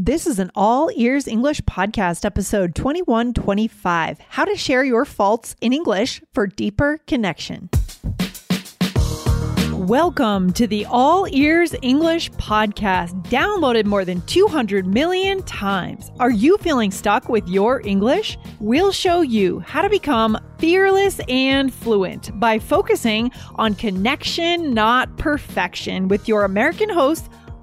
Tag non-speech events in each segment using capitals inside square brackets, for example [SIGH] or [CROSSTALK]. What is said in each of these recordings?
This is an all ears English podcast, episode 2125 How to Share Your Faults in English for Deeper Connection. Welcome to the All Ears English podcast, downloaded more than 200 million times. Are you feeling stuck with your English? We'll show you how to become fearless and fluent by focusing on connection, not perfection, with your American host,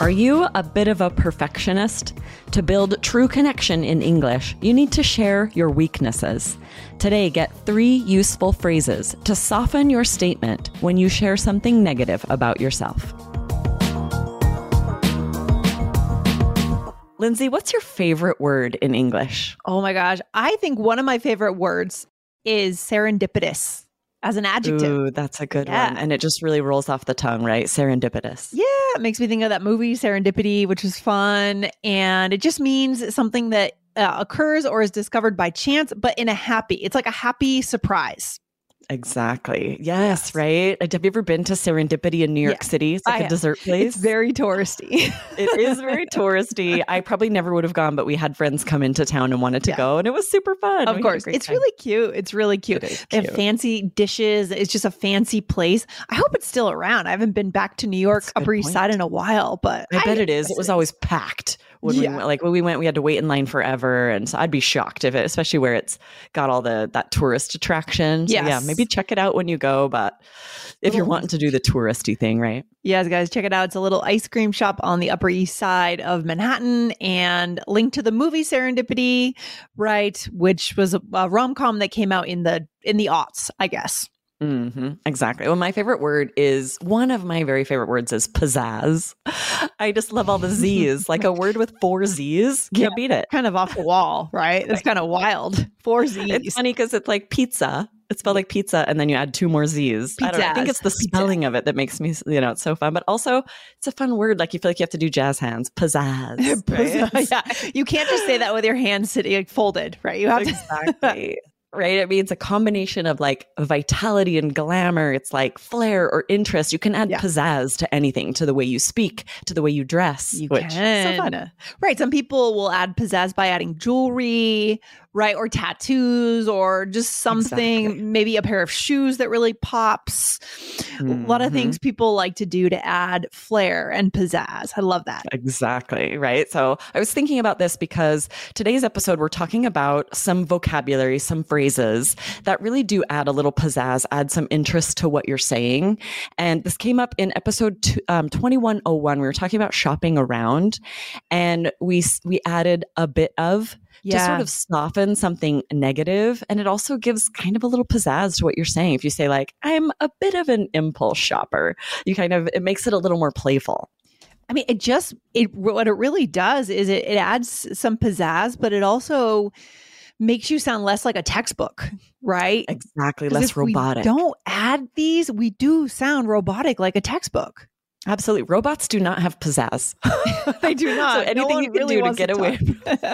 Are you a bit of a perfectionist? To build true connection in English, you need to share your weaknesses. Today, get three useful phrases to soften your statement when you share something negative about yourself. Lindsay, what's your favorite word in English? Oh my gosh. I think one of my favorite words is serendipitous as an adjective. Ooh, that's a good Yeah. one. And it just really rolls off the tongue, right? Serendipitous. Yeah, it makes me think of that movie Serendipity, which was fun. And it just means something that uh, occurs or is discovered by chance, but in a happy, it's like a happy surprise. Exactly. Yes, right. Uh, Have you ever been to Serendipity in New York Yeah, City? It's I like a have. dessert place. It's very touristy. it is very touristy. I probably never would have gone, but we had friends come into town and wanted to Yeah. go, and it was super fun. Of a course. It's time. really cute. It's really cute. It They have fancy dishes. It's just a fancy place. I hope it's still around. I haven't been back to New York, a Upper East Side in a while, but I bet it is. It was always packed when we went. Like when we went, we had to wait in line forever, and so I'd be shocked if it, especially where it's got all the that tourist attraction. So yeah, maybe check it out when you go. But if you're wanting to do the touristy thing, right? Yes, guys, check it out. It's a little ice cream shop on the Upper East Side of Manhattan and link to the movie Serendipity, right? Which was a, a rom com that came out in the in the aughts, I guess. Hmm Exactly. Well, my favorite word is one of my very favorite words is pizzazz. I just love all the Z's. like a word with four Z's. [LAUGHS] Can't Yeah. beat it. Kind of off the wall, right? That's kind of wild. Four Z's. It's funny because it's like pizza. It's spelled like pizza, and then you add two more Z's. I, don't know. I think it's the spelling of it that makes me, you know, it's so fun. But also, it's a fun word. Like you feel like you have to do jazz hands, pizzazz. [LAUGHS] right? [LAUGHS] yeah, you can't just say that with your hands sitting like, folded, right? You have to. Right. It means a combination of like vitality and glamour. It's like flair or interest. You can add Yeah. pizzazz to anything, to the way you speak, to the way you dress. You which is so fun. can. Right. Some people will add pizzazz by adding jewelry, right? Or tattoos or just something, Exactly. maybe a pair of shoes that really pops. A lot of things mm-hmm. people like to do to add flair and pizzazz. I love that. Exactly. Right. So I was thinking about this because today's episode, we're talking about some vocabulary, some phrases that really do add a little pizzazz, add some interest to what you're saying. And this came up in episode two, um, 2101. We were talking about shopping around and we, we added a bit of to sort of soften something negative, And it also gives kind of a little pizzazz to what you're saying. If you say like, I'm a bit of an impulse shopper, you kind of, it makes it a little more playful. I mean, it just it what it really does is it, it adds some pizzazz, but it also makes you sound less like a textbook, right? Exactly, Less robotic. don't add these, we do sound robotic like a textbook. Absolutely. Robots do not have pizzazz. [LAUGHS] They do [LAUGHS] not. So anything you can do to get away.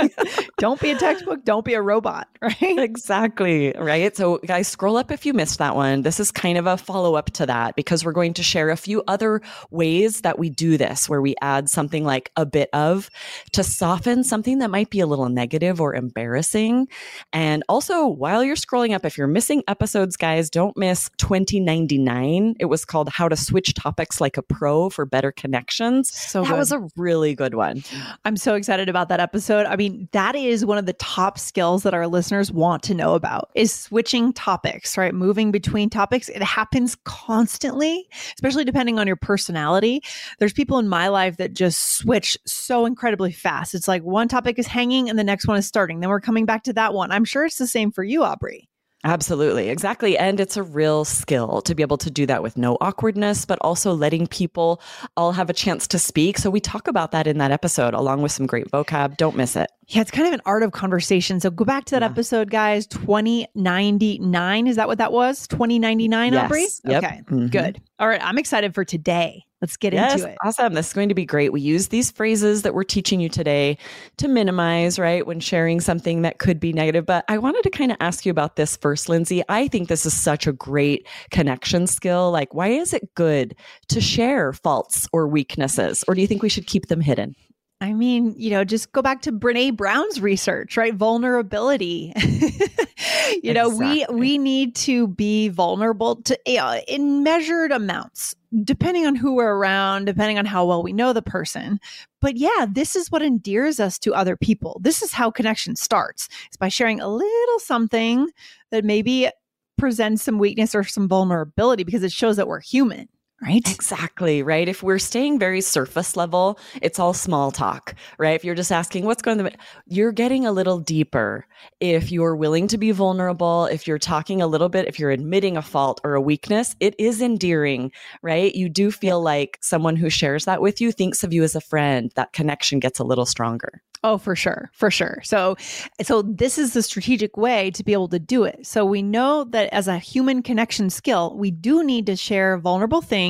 [LAUGHS] don't be a textbook. Don't be a robot. Right. exactly. Right. So, guys, scroll up if you missed that one. This is kind of a follow up to that because we're going to share a few other ways that we do this, where we add something like a bit of to soften something that might be a little negative or embarrassing. And also, while you're scrolling up, if you're missing episodes, guys, don't miss 2099. It was called How to Switch Topics Like a Pro for Better Connections. So that was a really good one. I'm so excited about that episode. I mean, that is one of the top skills that our listeners want to know about is switching topics, right? Moving between topics. It happens constantly, especially depending on your personality. There's people in my life that just switch so incredibly fast. It's like one topic is hanging and the next one is starting. Then we're coming back to that one. I'm sure it's the same for you, Aubrey. Absolutely. Exactly. And it's a real skill to be able to do that with no awkwardness, but also letting people all have a chance to speak. So we talk about that in that episode along with some great vocab. Don't miss it. Yeah, it's kind of an art of conversation. So go back to that yeah. episode, guys. 2099. Is that what that was? 2099, yes. Aubrey? Yep. Okay, mm-hmm. good. All right. I'm excited for today. Let's get yes, into it. Awesome. This is going to be great. We use these phrases that we're teaching you today to minimize, right, when sharing something that could be negative. But I wanted to kind of ask you about this first, Lindsay. I think this is such a great connection skill. Like, why is it good to share faults or weaknesses? Or do you think we should keep them hidden? I mean, you know, just go back to Brene Brown's research, right? Vulnerability. [LAUGHS] you know, exactly. we we need to be vulnerable to uh, in measured amounts, depending on who we're around, depending on how well we know the person. But yeah, this is what endears us to other people. This is how connection starts. It's by sharing a little something that maybe presents some weakness or some vulnerability because it shows that we're human right? Exactly, right? If we're staying very surface level, it's all small talk, right? If you're just asking what's going on, you're getting a little deeper. If you're willing to be vulnerable, if you're talking a little bit, if you're admitting a fault or a weakness, it is endearing, right? You do feel like someone who shares that with you thinks of you as a friend. That connection gets a little stronger. Oh, for sure, for sure. So, so this is the strategic way to be able to do it. So we know that as a human connection skill, we do need to share vulnerable things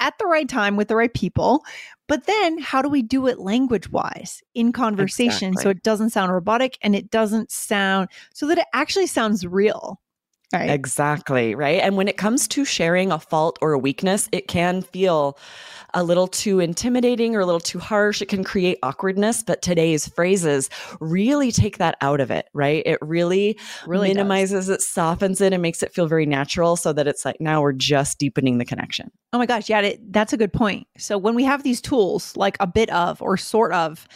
at the right time with the right people. But then, how do we do it language wise in conversation exactly. so it doesn't sound robotic and it doesn't sound so that it actually sounds real? Right. Exactly. Right. And when it comes to sharing a fault or a weakness, it can feel a little too intimidating or a little too harsh. It can create awkwardness, but today's phrases really take that out of it, right? It really, really minimizes does. it, softens it, and makes it feel very natural so that it's like now we're just deepening the connection. Oh my gosh. Yeah. That's a good point. So when we have these tools like a bit of or sort of,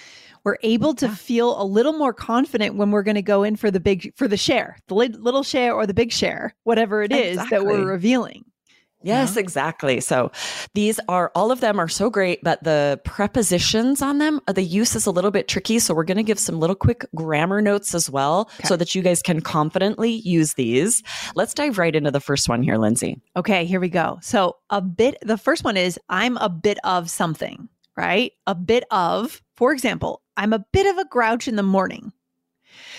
we're able to feel a little more confident when we're going to go in for the big for the share the little share or the big share whatever it is exactly. that we're revealing Yes, yeah. exactly. So these are all of them are so great, but the prepositions on them, uh, the use is a little bit tricky. So we're going to give some little quick grammar notes as well okay. so that you guys can confidently use these. Let's dive right into the first one here, Lindsay. Okay, here we go. So a bit, the first one is I'm a bit of something, right? A bit of, for example, I'm a bit of a grouch in the morning.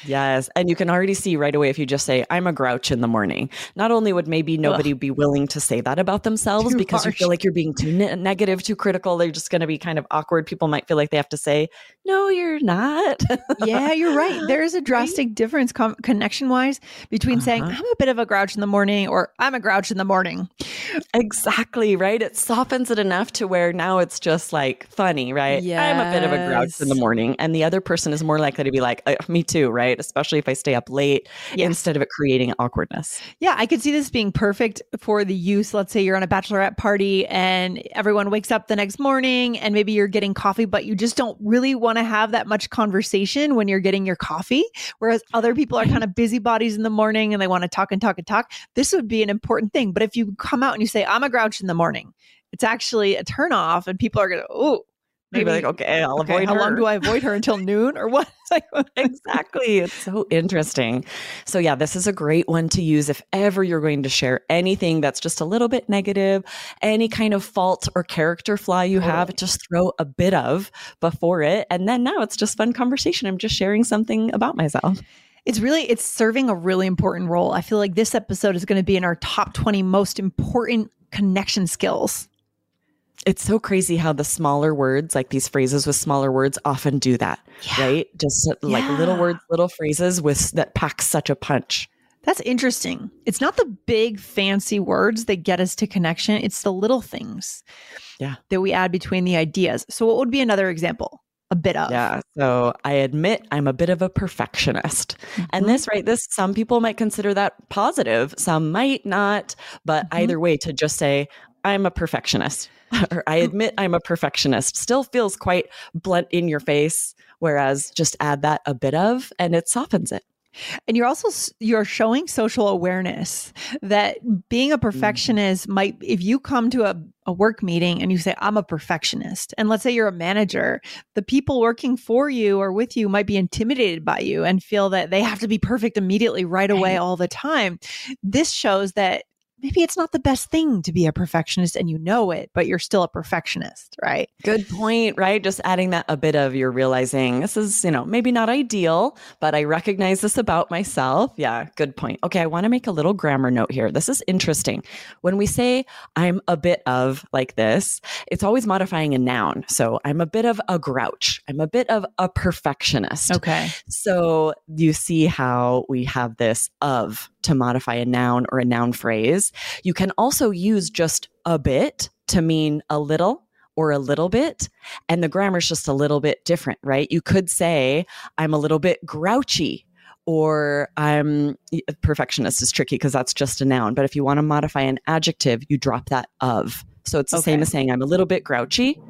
Yes. And you can already see right away if you just say, I'm a grouch in the morning. Not only would maybe nobody Ugh. be willing to say that about themselves too because harsh. you feel like you're being too ne- negative, too critical, they're just going to be kind of awkward. People might feel like they have to say, No, you're not. yeah, you're right. [LAUGHS] There is a drastic difference com- connection wise between uh-huh. saying, I'm a bit of a grouch in the morning or I'm a grouch in the morning. Exactly. Right. It softens it enough to where now it's just like funny, right? Yes. I'm a bit of a grouch in the morning. And the other person is more likely to be like, uh, Me too, right? right? Especially if I stay up late yeah. instead of it creating awkwardness. Yeah, I could see this being perfect for the use. Let's say you're on a bachelorette party and everyone wakes up the next morning and maybe you're getting coffee, but you just don't really want to have that much conversation when you're getting your coffee. Whereas other people are kind of busybodies in the morning and they want to talk and talk and talk. This would be an important thing. But if you come out and you say, I'm a grouch in the morning, it's actually a turn off and people are going to, oh, Maybe like, okay, I'll okay, avoid how her. How long do I avoid her until noon or [LAUGHS] what? exactly. It's so interesting. So, yeah, this is a great one to use if ever you're going to share anything that's just a little bit negative, any kind of fault or character flaw you totally. have, just throw a bit of before it. And then now it's just fun conversation. I'm just sharing something about myself. It's really it's serving a really important role. I feel like this episode is going to be in our top 20 most important connection skills it's so crazy how the smaller words, like these phrases with smaller words, often do that, yeah. right? Just yeah. like little words, little phrases with that pack such a punch. That's interesting. It's not the big fancy words that get us to connection, it's the little things yeah. that we add between the ideas. So, what would be another example? A bit of. Yeah. So, I admit I'm a bit of a perfectionist. Mm-hmm. And this, right, this, some people might consider that positive, some might not. But mm-hmm. either way, to just say, I'm a perfectionist [LAUGHS] or I admit I'm a perfectionist still feels quite blunt in your face. Whereas just add that a bit of and it softens it. And you're also you're showing social awareness that being a mm. perfectionist might if you come to a, a work meeting and you say I'm a perfectionist and let's say you're a manager, the people working for you or with you might be intimidated by you and feel that they have to be perfect immediately right away all the time. This shows that maybe it's not the best thing to be a perfectionist and you know it, but you're still a perfectionist, right? Good point, right? Just adding that a bit of you're realizing this is, you know, maybe not ideal, but I recognize this about myself. Yeah, good point. Okay, I want to make a little grammar note here. This is interesting. When we say I'm a bit of like this, it's always modifying a noun. So I'm a bit of a grouch. I'm a bit of a perfectionist. Okay. So you see how we have this of to modify a noun or a noun phrase. You can also use just a bit to mean a little or a little bit. And the grammar is just a little bit different, right? You could say, I'm a little bit grouchy or I'm perfectionist is tricky because that's just a noun. But if you want to modify an adjective, you drop that of. So it's the okay. same as saying, I'm a little bit grouchy.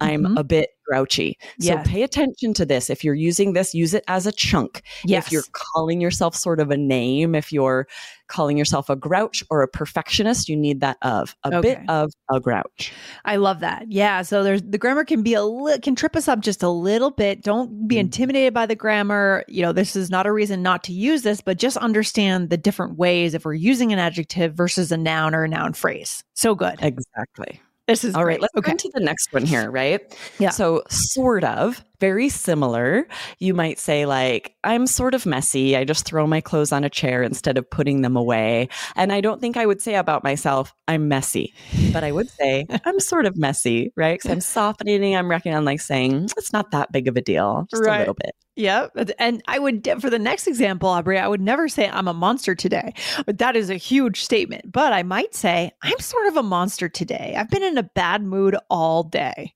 I'm mm-hmm. a bit grouchy. So yes. pay attention to this. If you're using this, use it as a chunk. Yes. If you're calling yourself sort of a name, if you're calling yourself a grouch or a perfectionist, you need that of a okay. bit of a grouch. I love that. Yeah. So there's the grammar can be a little can trip us up just a little bit. Don't be mm. intimidated by the grammar. You know, this is not a reason not to use this, but just understand the different ways if we're using an adjective versus a noun or a noun phrase. So good. Exactly. This is all right. Let's go to the next one here, right? Yeah. So, sort of, very similar. You might say, like, I'm sort of messy. I just throw my clothes on a chair instead of putting them away. And I don't think I would say about myself, I'm messy, but I would say, [LAUGHS] I'm sort of messy, right? Because I'm [LAUGHS] softening. I'm reckoning on like saying, it's not that big of a deal, just right. a little bit. Yeah. And I would, for the next example, Aubrey, I would never say I'm a monster today, but that is a huge statement. But I might say I'm sort of a monster today. I've been in a bad mood all day.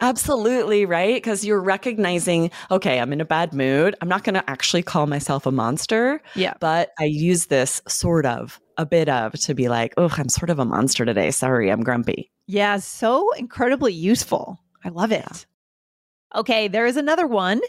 Absolutely, right? Because you're recognizing, okay, I'm in a bad mood. I'm not going to actually call myself a monster. Yeah. But I use this sort of, a bit of to be like, oh, I'm sort of a monster today. Sorry, I'm grumpy. Yeah. So incredibly useful. I love it. Yeah. Okay. There is another one.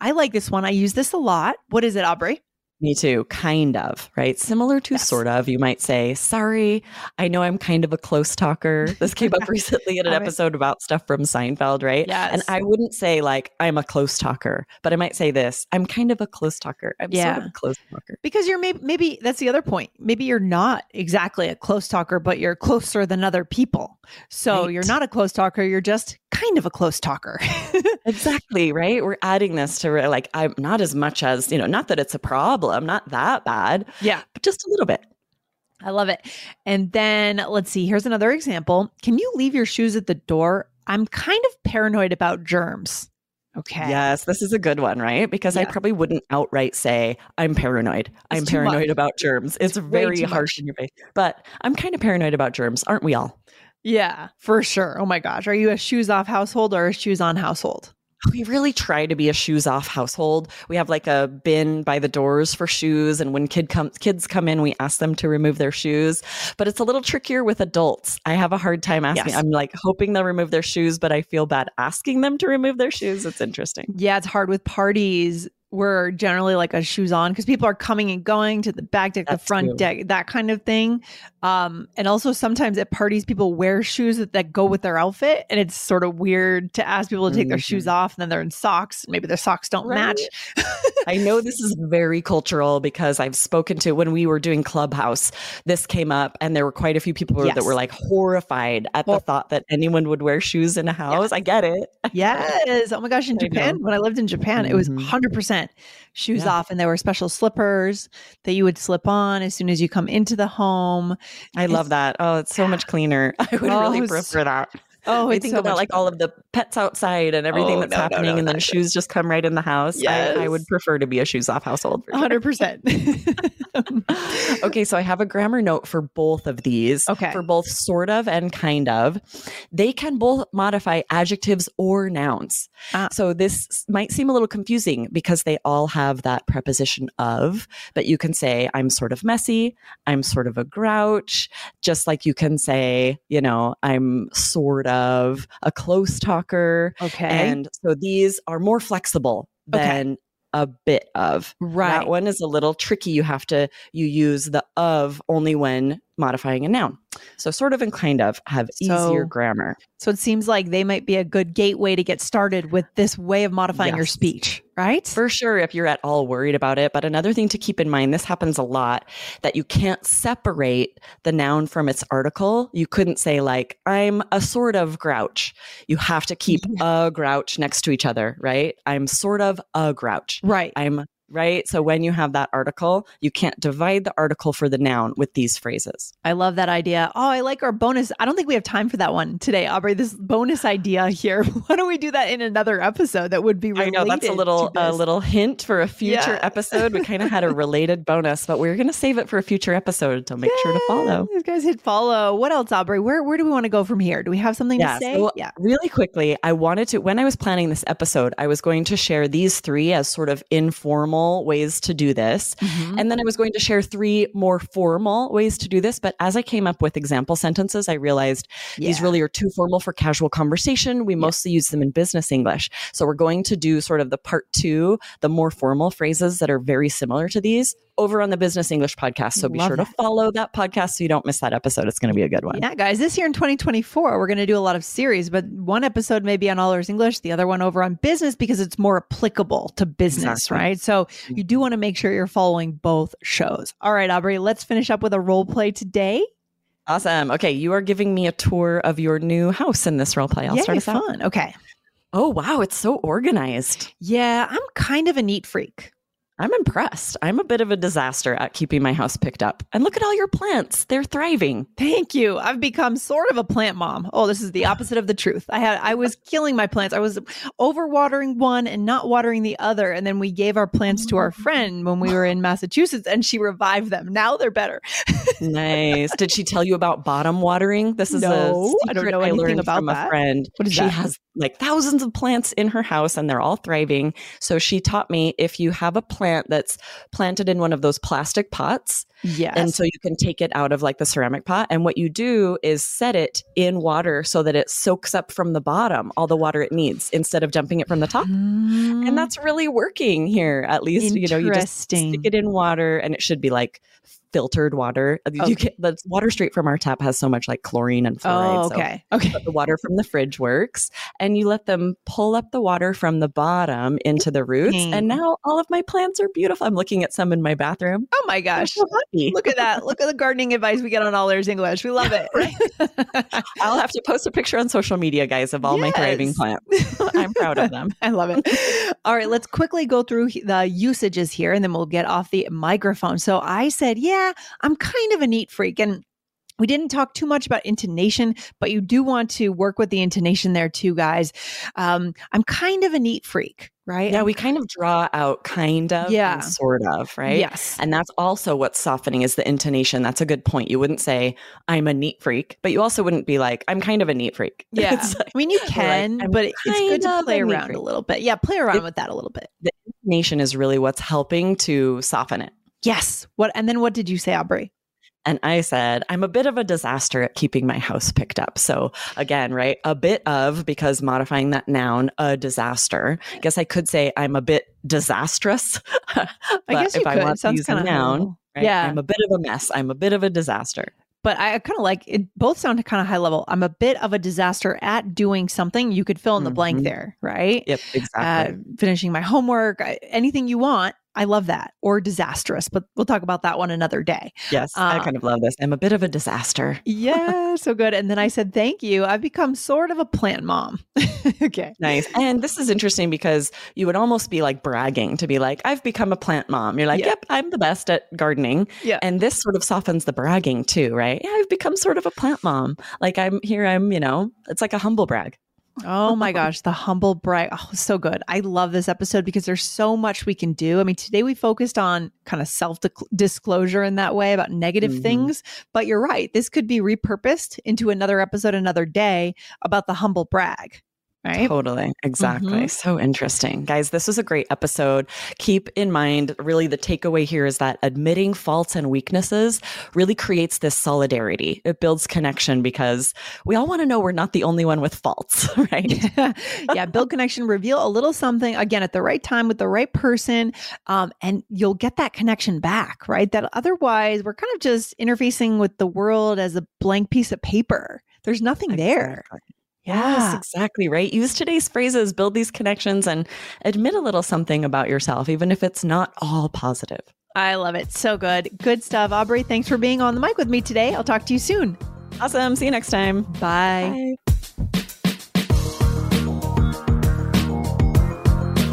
I like this one. I use this a lot. What is it, Aubrey? Me too, kind of, right? Similar to yes. sort of. You might say, Sorry, I know I'm kind of a close talker. This came up [LAUGHS] recently in an episode about stuff from Seinfeld, right? Yes. And I wouldn't say, like, I'm a close talker, but I might say this I'm kind of a close talker. I'm yeah. sort of a close talker. Because you're maybe, maybe that's the other point. Maybe you're not exactly a close talker, but you're closer than other people. So right. you're not a close talker. You're just kind of a close talker. [LAUGHS] exactly, right? We're adding this to like, I'm not as much as, you know, not that it's a problem, not that bad. Yeah. But just a little bit. I love it. And then let's see, here's another example. Can you leave your shoes at the door? I'm kind of paranoid about germs. Okay. Yes, this is a good one, right? Because yeah. I probably wouldn't outright say I'm paranoid. It's I'm paranoid much. about germs. It's, it's very harsh much. in your face. But I'm kind of paranoid about germs, aren't we all? Yeah, for sure. Oh my gosh. Are you a shoes off household or a shoes on household? We really try to be a shoes off household. We have like a bin by the doors for shoes, and when kid comes, kids come in, we ask them to remove their shoes. But it's a little trickier with adults. I have a hard time asking. Yes. I'm like hoping they'll remove their shoes, but I feel bad asking them to remove their shoes. It's interesting. Yeah, it's hard with parties we're generally like a shoes on because people are coming and going to the back deck, That's the front true. deck, that kind of thing. Um, and also sometimes at parties, people wear shoes that, that go with their outfit, and it's sort of weird to ask people to take mm-hmm. their shoes mm-hmm. off, and then they're in socks. Maybe their socks don't right. match. I know [LAUGHS] this is very cultural because I've spoken to when we were doing Clubhouse, this came up, and there were quite a few people yes. that were like horrified at well, the thought that anyone would wear shoes in a house. I get it. Yes. Oh my gosh. In [LAUGHS] Japan, when I lived in Japan, mm-hmm. it was 100% mm-hmm. shoes yeah. off, and there were special slippers that you would slip on as soon as you come into the home. I it's, love that. Oh, it's so much cleaner. [LAUGHS] I would oh, really prefer that. Oh, I think so about like all of the pets outside and everything oh, that's no, happening, no, no, and then shoes just come right in the house. Yes. I, I, would prefer to be a shoes off household. Hundred percent. [LAUGHS] [LAUGHS] okay, so I have a grammar note for both of these. Okay, for both sort of and kind of, they can both modify adjectives or nouns. Uh, so this might seem a little confusing because they all have that preposition of, but you can say I'm sort of messy. I'm sort of a grouch. Just like you can say, you know, I'm sort of a close talker. Okay. And so these are more flexible than okay. A bit of. Right. That one is a little tricky. You have to you use the of only when modifying a noun. So sort of and kind of have So- easier grammar. So it seems like they might be a good gateway to get started with this way of modifying your speech, right? For sure, if you're at all worried about it. But another thing to keep in mind, this happens a lot, that you can't separate the noun from its article. You couldn't say, like, I'm a sort of grouch. You have to keep a grouch next to each other, right? I'm sort of a grouch. right. I'm right. So when you have that article, you can't divide the article for the noun with these phrases. I love that idea. Oh, I like our bonus. I don't think we have time for that one today, Aubrey. This bonus idea here. [LAUGHS] Why don't we do that in another episode that would be I know that's a little a little hint for a future Yeah. episode. We kind of had a [LAUGHS] related bonus, but we're going to save it for a future episode. So make sure to follow. You guys hit follow. What else, Aubrey? Where where do we want to go from here? Do we have something Yeah, to say? so yeah. Really quickly, I wanted to, when I was planning this episode, I was going to share these three as sort of informal ways to do this. Mhm. And then I was going to share three more formal ways to do this. But as I came up with example sentences, I realized these really are too formal for casual conversation. We mostly use them in business English. So we're going to do sort of the part two, the more formal phrases that are very similar to these over on the Business English podcast. So be Love sure to follow that podcast so you don't miss that episode. It's going to be a good one. Yeah, guys, this year in 2024, we're going to do a lot of series, but one episode may be on All Ears English, the other one over on business because it's more applicable to business, Exactly. right? So you do mm-hmm. want to make sure you're following both shows. All right, Aubrey, let's finish up with a role play today. Awesome. Okay, you are giving me a tour of your new house in this role play. I'll Yay, start us out. fun. Okay. Oh, wow, it's so organized. Yeah, I'm kind of a neat freak. I'm impressed. I'm a bit of a disaster at keeping my house picked up. And look at all your plants. They're thriving. Thank you. I've become sort of a plant mom. Oh, this is the opposite of the truth. I had I was killing my plants. I was overwatering one and not watering the other. And then we gave our plants to our friend when we were in Massachusetts and she revived them. Now they're better. Nice. Did she tell you about bottom watering? This is No, a I don't secret know anything learned about from that. a friend. What is she that? has like thousands of plants in her house and they're all thriving. So she taught me if you have a plant that's planted in one of those plastic pots, Yes. and so you can take it out of like the ceramic pot, and what you do is set it in water so that it soaks up from the bottom all the water it needs instead of dumping it from the top. Mm, And that's really working here. At least you know you just stick it in water, and it should be like filtered water. Uh, Okay. You get the water straight from our tap has so much like chlorine and fluoride. Oh, so- okay. Okay. but the water from the fridge works, and you let them pull up the water from the bottom into the roots. Interesting. And now all of my plants are beautiful. I'm looking at some in my bathroom. Oh my gosh. so. Look at that. Look at the gardening advice we get on All Ears English. We love it. [LAUGHS] I'll have to post a picture on social media, guys, of all my thriving plants. [LAUGHS] I'm proud of them. [LAUGHS] I love it. All right, let's quickly go through the usages here and then we'll get off the microphone. So I said, yeah, I'm kind of a neat freak. And we didn't talk too much about intonation, but you do want to work with the intonation there too, guys. Um, I'm kind of a neat freak, right? Yeah, we kind of draw out kind of Yeah. and sort of, right? Yes. And that's also what's softening is the intonation. That's a good point. You wouldn't say, I'm a neat freak, but you also wouldn't be like, I'm kind of a neat freak. [LAUGHS] Yeah. Like, I mean, you can, I'm but it's good to play around a little bit. Yeah, play around It- with that a little bit. the intonation is really what's helping to soften it. Yes. What? And then what did you say, Aubrey? And I said, I'm a bit of a disaster at keeping my house picked up. So again, right, a bit of, because modifying that noun, a disaster. I guess I could say I'm a bit disastrous. [LAUGHS] I guess you if I could. want It to sounds use a kind of noun, right, Yeah. I'm a bit of a mess. I'm a bit of a disaster. but I kind of like it. Both sound kind of high level. I'm a bit of a disaster at doing something. You could fill in the blank Mhm. there, right? Yep, Uh, exactly. finishing my homework, anything you want. I love that. Or disastrous, but we'll talk about that one another day. yes, I uh, kind of love this. I'm a bit of a disaster. Yeah, so good. And then I said, thank you. I've become sort of a plant mom. [LAUGHS] okay. Nice. And this is interesting because you would almost be like bragging to be like, I've become a plant mom. You're like, Yeah. yep, I'm the best at gardening. Yeah. And this sort of softens the bragging too, right? Yeah, I've become sort of a plant mom. Like I'm here, I'm, you know, it's like a humble brag. Oh my gosh, the humble brag. Oh, so good. I love this episode because there's so much we can do. I mean, today we focused on kind of self disclosure in that way about negative Mhm. things, but you're right. This could be repurposed into another episode another day about the humble brag. Right? Totally. Exactly. Mm-hmm. So interesting. Guys, this was a great episode. Keep in mind, really, the takeaway here is that admitting faults and weaknesses really creates this solidarity. It builds connection because we all want to know we're not the only one with faults, [LAUGHS] right? [LAUGHS] yeah. Build connection, reveal a little something again at the right time with the right person, um, and you'll get that connection back, right? That otherwise we're kind of just interfacing with the world as a blank piece of paper. There's nothing there. Yeah. Yes, exactly right. Use today's phrases, build these connections, and admit a little something about yourself, even if it's not all positive. I love it. So good. Good stuff. Aubrey, thanks for being on the mic with me today. I'll talk to you soon. Awesome. See you next time. Bye. Bye.